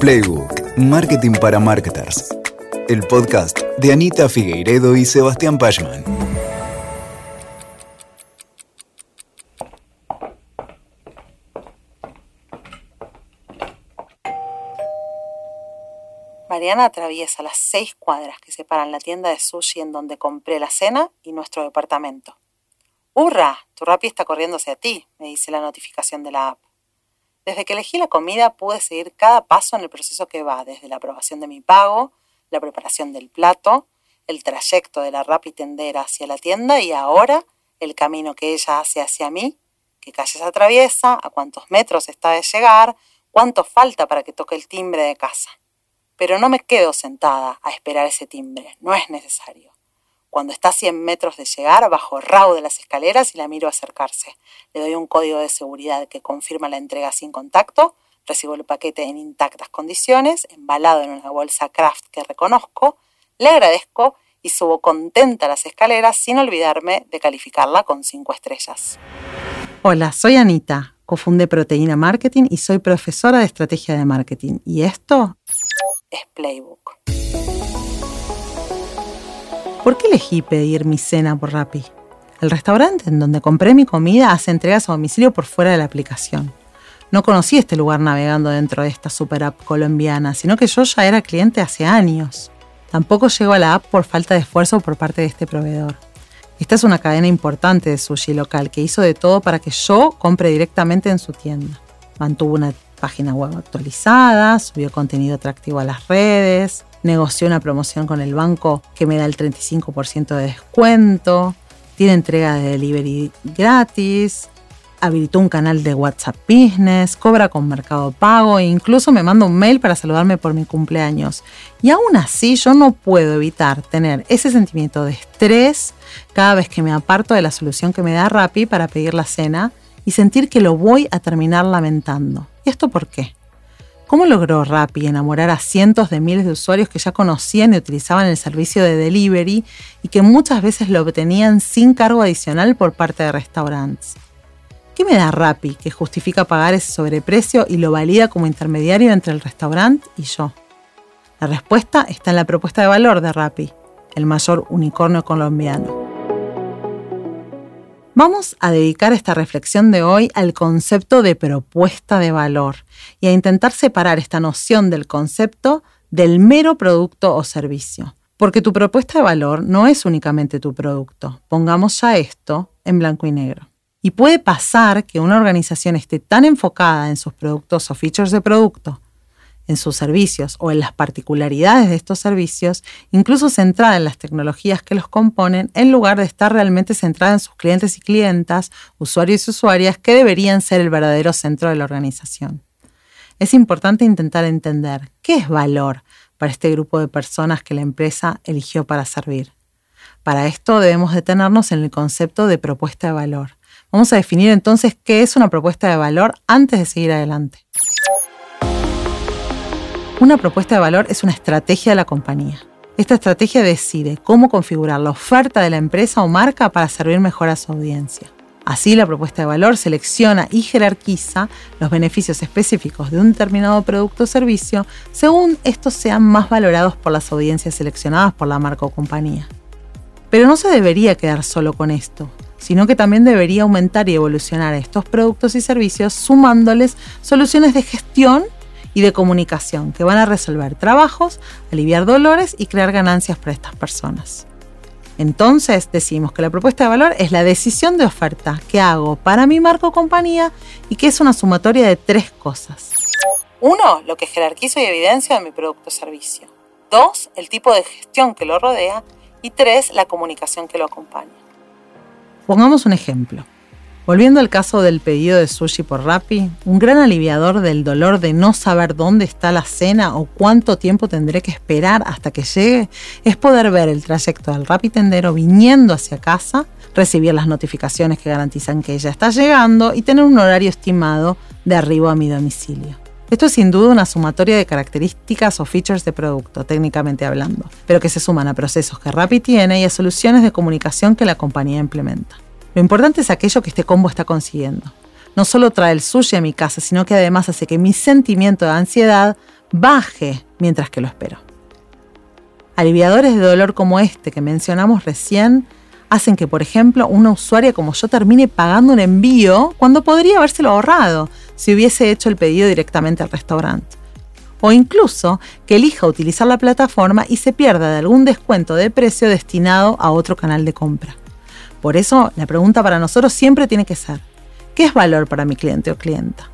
Playbook, Marketing para Marketers. El podcast de Anita Figueiredo y Sebastián Pachman. Mariana atraviesa las seis cuadras que separan la tienda de sushi en donde compré la cena y nuestro departamento. ¡Hurra! Tu Rappi está corriendo hacia ti, me dice la notificación de la app. Desde que elegí la comida pude seguir cada paso en el proceso que va desde la aprobación de mi pago, la preparación del plato, el trayecto de la Rappi tendera hacia la tienda y ahora el camino que ella hace hacia mí, qué calles atraviesa, a cuántos metros está de llegar, cuánto falta para que toque el timbre de casa. Pero no me quedo sentada a esperar ese timbre, no es necesario. Cuando está a 100 metros de llegar, bajo rao de las escaleras y la miro acercarse. Le doy un código de seguridad que confirma la entrega sin contacto. Recibo el paquete en intactas condiciones, embalado en una bolsa craft que reconozco. Le agradezco y subo contenta las escaleras sin olvidarme de calificarla con 5 estrellas. Hola, soy Anita, cofundé Proteína Marketing y soy profesora de estrategia de marketing. ¿Y esto? Es Playbook. ¿Por qué elegí pedir mi cena por Rappi? El restaurante en donde compré mi comida hace entregas a domicilio por fuera de la aplicación. No conocí este lugar navegando dentro de esta super app colombiana, sino que yo ya era cliente hace años. Tampoco llego a la app por falta de esfuerzo por parte de este proveedor. Esta es una cadena importante de sushi local que hizo de todo para que yo compre directamente en su tienda. Mantuvo una página web actualizada, subió contenido atractivo a las redes, negoció una promoción con el banco que me da el 35% de descuento, tiene entrega de delivery gratis, habilitó un canal de WhatsApp Business, cobra con Mercado Pago e incluso me manda un mail para saludarme por mi cumpleaños. Y aún así yo no puedo evitar tener ese sentimiento de estrés cada vez que me aparto de la solución que me da Rappi para pedir la cena y sentir que lo voy a terminar lamentando. ¿Y esto por qué? ¿Cómo logró Rappi enamorar a cientos de miles de usuarios que ya conocían y utilizaban el servicio de delivery y que muchas veces lo obtenían sin cargo adicional por parte de restaurantes? ¿Qué me da Rappi que justifica pagar ese sobreprecio y lo valida como intermediario entre el restaurante y yo? La respuesta está en la propuesta de valor de Rappi, el mayor unicornio colombiano. Vamos a dedicar esta reflexión de hoy al concepto de propuesta de valor y a intentar separar esta noción del concepto del mero producto o servicio. Porque tu propuesta de valor no es únicamente tu producto. Pongamos ya esto en blanco y negro. Y puede pasar que una organización esté tan enfocada en sus productos o features de producto en sus servicios o en las particularidades de estos servicios, incluso centrada en las tecnologías que los componen, en lugar de estar realmente centrada en sus clientes y clientas, usuarios y usuarias, que deberían ser el verdadero centro de la organización. Es importante intentar entender qué es valor para este grupo de personas que la empresa eligió para servir. Para esto debemos detenernos en el concepto de propuesta de valor. Vamos a definir entonces qué es una propuesta de valor antes de seguir adelante. Una propuesta de valor es una estrategia de la compañía. Esta estrategia decide cómo configurar la oferta de la empresa o marca para servir mejor a su audiencia. Así, la propuesta de valor selecciona y jerarquiza los beneficios específicos de un determinado producto o servicio según estos sean más valorados por las audiencias seleccionadas por la marca o compañía. Pero no se debería quedar solo con esto, sino que también debería aumentar y evolucionar estos productos y servicios sumándoles soluciones de gestión y de comunicación que van a resolver trabajos, aliviar dolores y crear ganancias para estas personas. Entonces decimos que la propuesta de valor es la decisión de oferta que hago para mi marco compañía y que es una sumatoria de tres cosas. Uno, lo que jerarquizo y evidencio de mi producto o servicio. Dos, el tipo de gestión que lo rodea. Y tres, la comunicación que lo acompaña. Pongamos un ejemplo. Volviendo al caso del pedido de sushi por Rappi, un gran aliviador del dolor de no saber dónde está la cena o cuánto tiempo tendré que esperar hasta que llegue es poder ver el trayecto del Rappi tendero viniendo hacia casa, recibir las notificaciones que garantizan que ella está llegando y tener un horario estimado de arribo a mi domicilio. Esto es sin duda una sumatoria de características o features de producto, técnicamente hablando, pero que se suman a procesos que Rappi tiene y a soluciones de comunicación que la compañía implementa. Lo importante es aquello que este combo está consiguiendo. No solo trae el sushi a mi casa, sino que además hace que mi sentimiento de ansiedad baje mientras que lo espero. Aliviadores de dolor como este que mencionamos recién hacen que, por ejemplo, una usuaria como yo termine pagando un envío cuando podría habérselo ahorrado si hubiese hecho el pedido directamente al restaurante. O incluso que elija utilizar la plataforma y se pierda de algún descuento de precio destinado a otro canal de compra. Por eso, la pregunta para nosotros siempre tiene que ser, ¿qué es valor para mi cliente o clienta?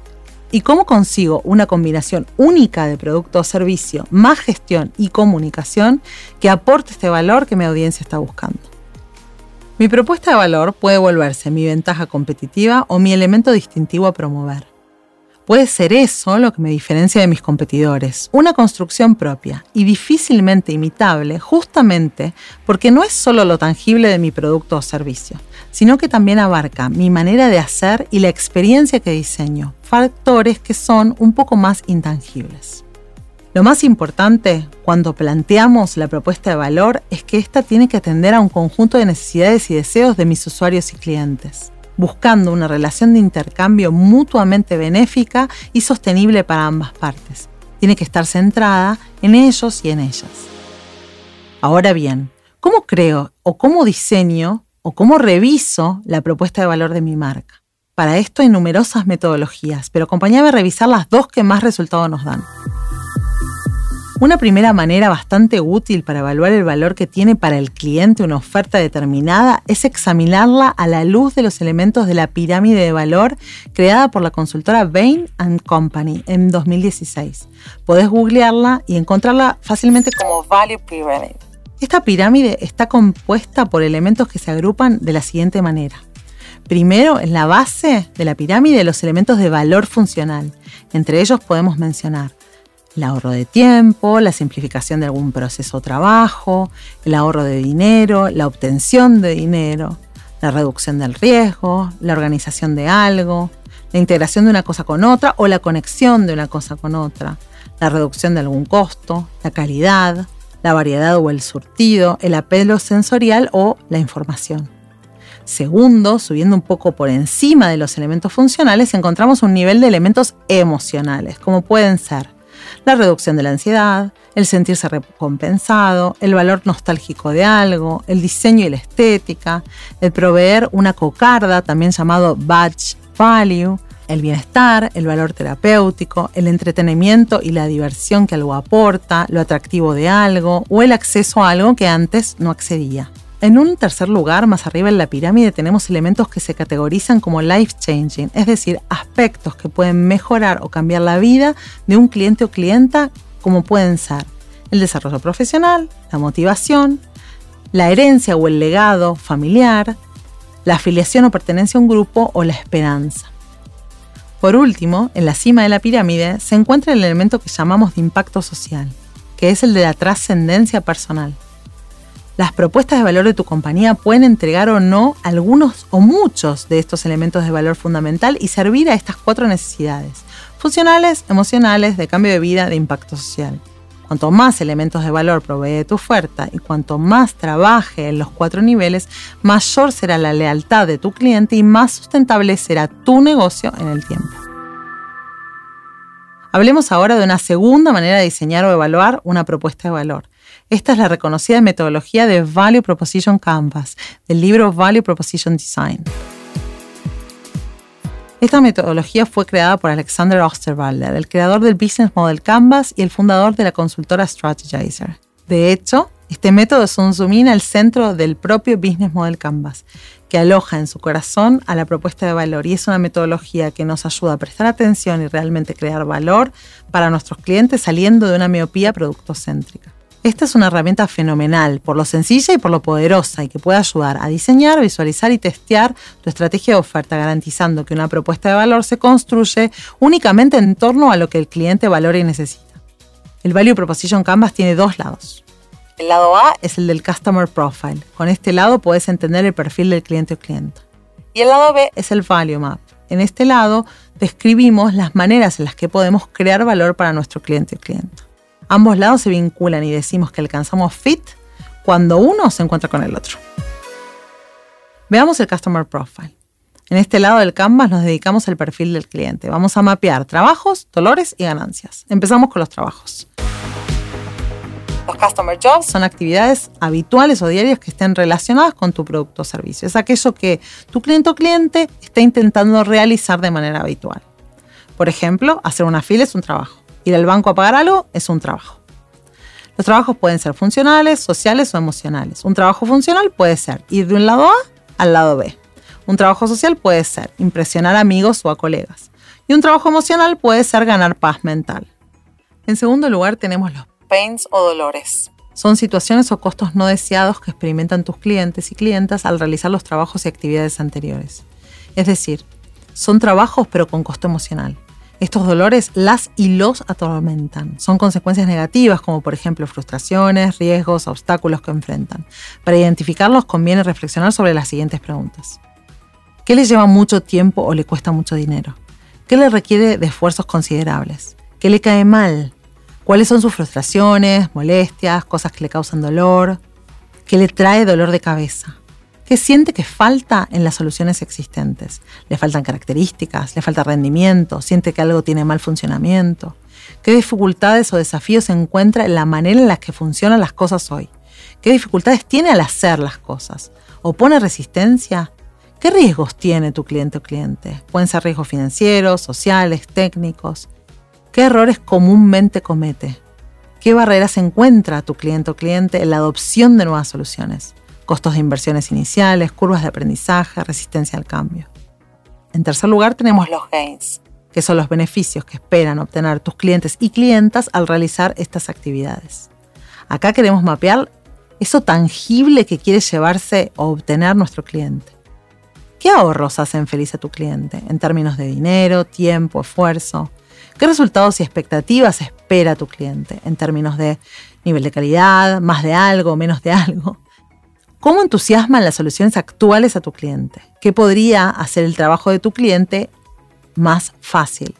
¿Y cómo consigo una combinación única de producto o servicio, más gestión y comunicación que aporte este valor que mi audiencia está buscando? Mi propuesta de valor puede volverse mi ventaja competitiva o mi elemento distintivo a promover. Puede ser eso lo que me diferencia de mis competidores, una construcción propia y difícilmente imitable justamente porque no es solo lo tangible de mi producto o servicio, sino que también abarca mi manera de hacer y la experiencia que diseño, factores que son un poco más intangibles. Lo más importante cuando planteamos la propuesta de valor es que ésta tiene que atender a un conjunto de necesidades y deseos de mis usuarios y clientes buscando una relación de intercambio mutuamente benéfica y sostenible para ambas partes. Tiene que estar centrada en ellos y en ellas. Ahora bien, ¿cómo creo o cómo diseño o cómo reviso la propuesta de valor de mi marca? Para esto hay numerosas metodologías, pero acompáñame a revisar las dos que más resultado nos dan. Una primera manera bastante útil para evaluar el valor que tiene para el cliente una oferta determinada es examinarla a la luz de los elementos de la pirámide de valor creada por la consultora Bain Company en 2016. Podés googlearla y encontrarla fácilmente como Value Pyramid. Esta pirámide está compuesta por elementos que se agrupan de la siguiente manera. Primero, en la base de la pirámide, los elementos de valor funcional. Entre ellos podemos mencionar el ahorro de tiempo, la simplificación de algún proceso o trabajo, el ahorro de dinero, la obtención de dinero, la reducción del riesgo, la organización de algo, la integración de una cosa con otra o la conexión de una cosa con otra, la reducción de algún costo, la calidad, la variedad o el surtido, el apelo sensorial o la información. Segundo, subiendo un poco por encima de los elementos funcionales, encontramos un nivel de elementos emocionales, como pueden ser la reducción de la ansiedad, el sentirse recompensado, el valor nostálgico de algo, el diseño y la estética, el proveer una cocarda, también llamado badge value, el bienestar, el valor terapéutico, el entretenimiento y la diversión que algo aporta, lo atractivo de algo o el acceso a algo que antes no accedía. En un tercer lugar, más arriba en la pirámide, tenemos elementos que se categorizan como life changing, es decir, aspectos que pueden mejorar o cambiar la vida de un cliente o clienta, como pueden ser el desarrollo profesional, la motivación, la herencia o el legado familiar, la afiliación o pertenencia a un grupo o la esperanza. Por último, en la cima de la pirámide se encuentra el elemento que llamamos de impacto social, que es el de la trascendencia personal. Las propuestas de valor de tu compañía pueden entregar o no algunos o muchos de estos elementos de valor fundamental y servir a estas cuatro necesidades, funcionales, emocionales, de cambio de vida, de impacto social. Cuanto más elementos de valor provee tu oferta y cuanto más trabaje en los cuatro niveles, mayor será la lealtad de tu cliente y más sustentable será tu negocio en el tiempo. Hablemos ahora de una segunda manera de diseñar o evaluar una propuesta de valor esta es la reconocida metodología de Value Proposition Canvas, del libro Value Proposition Design. Esta metodología fue creada por Alexander Osterwalder, el creador del Business Model Canvas y el fundador de la consultora Strategizer. De hecho, este método es un zoom in al centro del propio Business Model Canvas, que aloja en su corazón a la propuesta de valor y es una metodología que nos ayuda a prestar atención y realmente crear valor para nuestros clientes saliendo de una miopía productocéntrica. Esta es una herramienta fenomenal por lo sencilla y por lo poderosa y que puede ayudar a diseñar, visualizar y testear tu estrategia de oferta, garantizando que una propuesta de valor se construye únicamente en torno a lo que el cliente valora y necesita. El Value Proposition Canvas tiene dos lados. El lado A es el del Customer Profile. Con este lado puedes entender el perfil del cliente o cliente. Y el lado B es el Value Map. En este lado describimos las maneras en las que podemos crear valor para nuestro cliente o cliente. Ambos lados se vinculan y decimos que alcanzamos fit cuando uno se encuentra con el otro. Veamos el Customer Profile. En este lado del Canvas nos dedicamos al perfil del cliente. Vamos a mapear trabajos, dolores y ganancias. Empezamos con los trabajos. Los Customer Jobs son actividades habituales o diarias que estén relacionadas con tu producto o servicio. Es aquello que tu cliente o cliente está intentando realizar de manera habitual. Por ejemplo, hacer una fila es un trabajo. Ir al banco a pagar algo es un trabajo. Los trabajos pueden ser funcionales, sociales o emocionales. Un trabajo funcional puede ser ir de un lado A al lado B. Un trabajo social puede ser impresionar amigos o a colegas. Y un trabajo emocional puede ser ganar paz mental. En segundo lugar tenemos los pains o dolores. Son situaciones o costos no deseados que experimentan tus clientes y clientas al realizar los trabajos y actividades anteriores. Es decir, son trabajos pero con costo emocional. Estos dolores las y los atormentan. Son consecuencias negativas como por ejemplo frustraciones, riesgos, obstáculos que enfrentan. Para identificarlos conviene reflexionar sobre las siguientes preguntas. ¿Qué le lleva mucho tiempo o le cuesta mucho dinero? ¿Qué le requiere de esfuerzos considerables? ¿Qué le cae mal? ¿Cuáles son sus frustraciones, molestias, cosas que le causan dolor? ¿Qué le trae dolor de cabeza? ¿Qué siente que falta en las soluciones existentes? ¿Le faltan características? ¿Le falta rendimiento? ¿Siente que algo tiene mal funcionamiento? ¿Qué dificultades o desafíos encuentra en la manera en la que funcionan las cosas hoy? ¿Qué dificultades tiene al hacer las cosas? ¿Opone resistencia? ¿Qué riesgos tiene tu cliente o cliente? Pueden ser riesgos financieros, sociales, técnicos. ¿Qué errores comúnmente comete? ¿Qué barreras encuentra tu cliente o cliente en la adopción de nuevas soluciones? Costos de inversiones iniciales, curvas de aprendizaje, resistencia al cambio. En tercer lugar tenemos los gains, que son los beneficios que esperan obtener tus clientes y clientas al realizar estas actividades. Acá queremos mapear eso tangible que quiere llevarse o obtener nuestro cliente. ¿Qué ahorros hacen feliz a tu cliente en términos de dinero, tiempo, esfuerzo? ¿Qué resultados y expectativas espera tu cliente en términos de nivel de calidad, más de algo, menos de algo? ¿Cómo entusiasman las soluciones actuales a tu cliente? ¿Qué podría hacer el trabajo de tu cliente más fácil?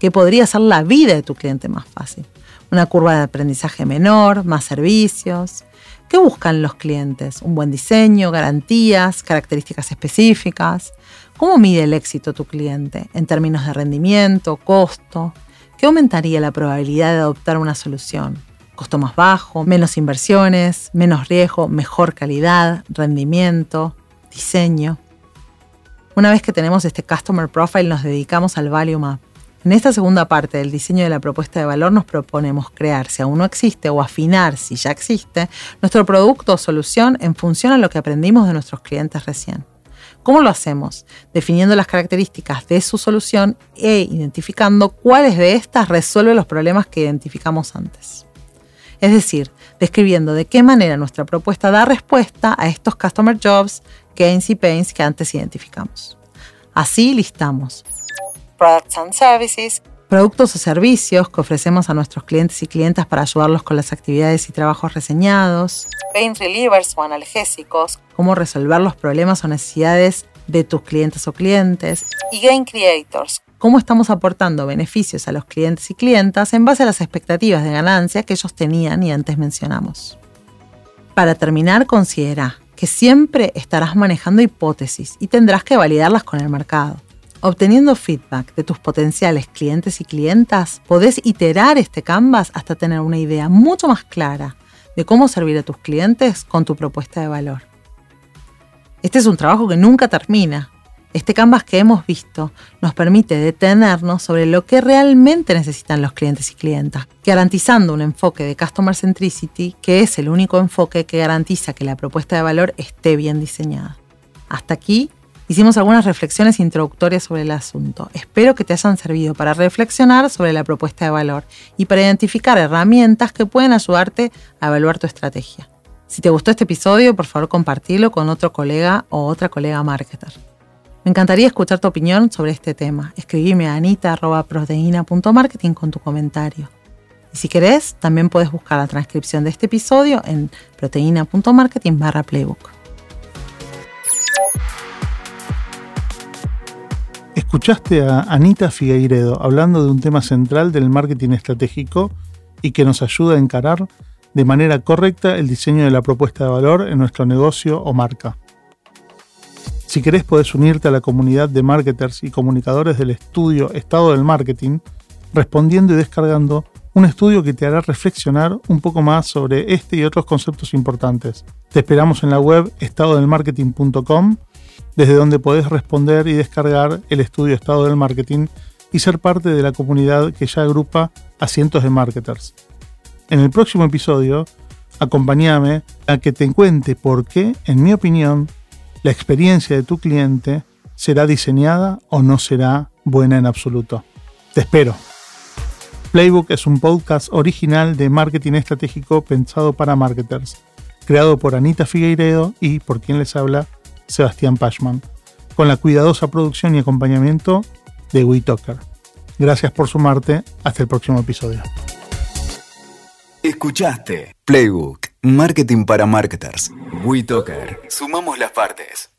¿Qué podría hacer la vida de tu cliente más fácil? Una curva de aprendizaje menor, más servicios, ¿Qué buscan los clientes? ¿Un buen diseño, garantías, características específicas? ¿Cómo mide el éxito tu cliente en términos de rendimiento, costo? ¿Qué aumentaría la probabilidad de adoptar una solución? ¿Costo más bajo, menos inversiones, menos riesgo, mejor calidad, rendimiento, diseño? Una vez que tenemos este Customer Profile nos dedicamos al Value Map en esta segunda parte del diseño de la propuesta de valor nos proponemos crear, si aún no existe, o afinar, si ya existe, nuestro producto o solución en función a lo que aprendimos de nuestros clientes recién. ¿Cómo lo hacemos? Definiendo las características de su solución e identificando cuáles de estas resuelven los problemas que identificamos antes. Es decir, describiendo de qué manera nuestra propuesta da respuesta a estos customer jobs, gains y pains que antes identificamos. Así listamos products and services, productos o servicios que ofrecemos a nuestros clientes y clientas para ayudarlos con las actividades y trabajos reseñados, pain relievers o analgésicos, cómo resolver los problemas o necesidades de tus clientes o clientes, y gain creators, cómo estamos aportando beneficios a los clientes y clientas en base a las expectativas de ganancia que ellos tenían y antes mencionamos. Para terminar, considera que siempre estarás manejando hipótesis y tendrás que validarlas con el mercado. Obteniendo feedback de tus potenciales clientes y clientas, podés iterar este Canvas hasta tener una idea mucho más clara de cómo servir a tus clientes con tu propuesta de valor. Este es un trabajo que nunca termina. Este Canvas que hemos visto nos permite detenernos sobre lo que realmente necesitan los clientes y clientas, garantizando un enfoque de Customer Centricity que es el único enfoque que garantiza que la propuesta de valor esté bien diseñada. Hasta aquí hicimos algunas reflexiones introductorias sobre el asunto. Espero que te hayan servido para reflexionar sobre la propuesta de valor y para identificar herramientas que pueden ayudarte a evaluar tu estrategia. Si te gustó este episodio, por favor compartilo con otro colega o otra colega marketer. Me encantaría escuchar tu opinión sobre este tema. Escribime a anita.proteína.marketing con tu comentario. Y si querés, también puedes buscar la transcripción de este episodio en proteína.marketing barra playbook. Escuchaste a Anita Figueiredo hablando de un tema central del marketing estratégico y que nos ayuda a encarar de manera correcta el diseño de la propuesta de valor en nuestro negocio o marca. Si querés podés unirte a la comunidad de marketers y comunicadores del estudio Estado del Marketing, respondiendo y descargando un estudio que te hará reflexionar un poco más sobre este y otros conceptos importantes. Te esperamos en la web estadodelmarketing.com, desde donde podés responder y descargar el estudio Estado del Marketing y ser parte de la comunidad que ya agrupa a cientos de marketers. En el próximo episodio, acompáñame a que te cuente por qué, en mi opinión, la experiencia de tu cliente será diseñada o no será buena en absoluto. Te espero. Playbook es un podcast original de marketing estratégico pensado para marketers, creado por Anita Figueiredo y, por quien les habla, Sebastián Pashman, con la cuidadosa producción y acompañamiento de WeTalker. Gracias por sumarte. Hasta el próximo episodio. Escuchaste Playbook, Marketing para Marketers. WeTalker. Sumamos las partes.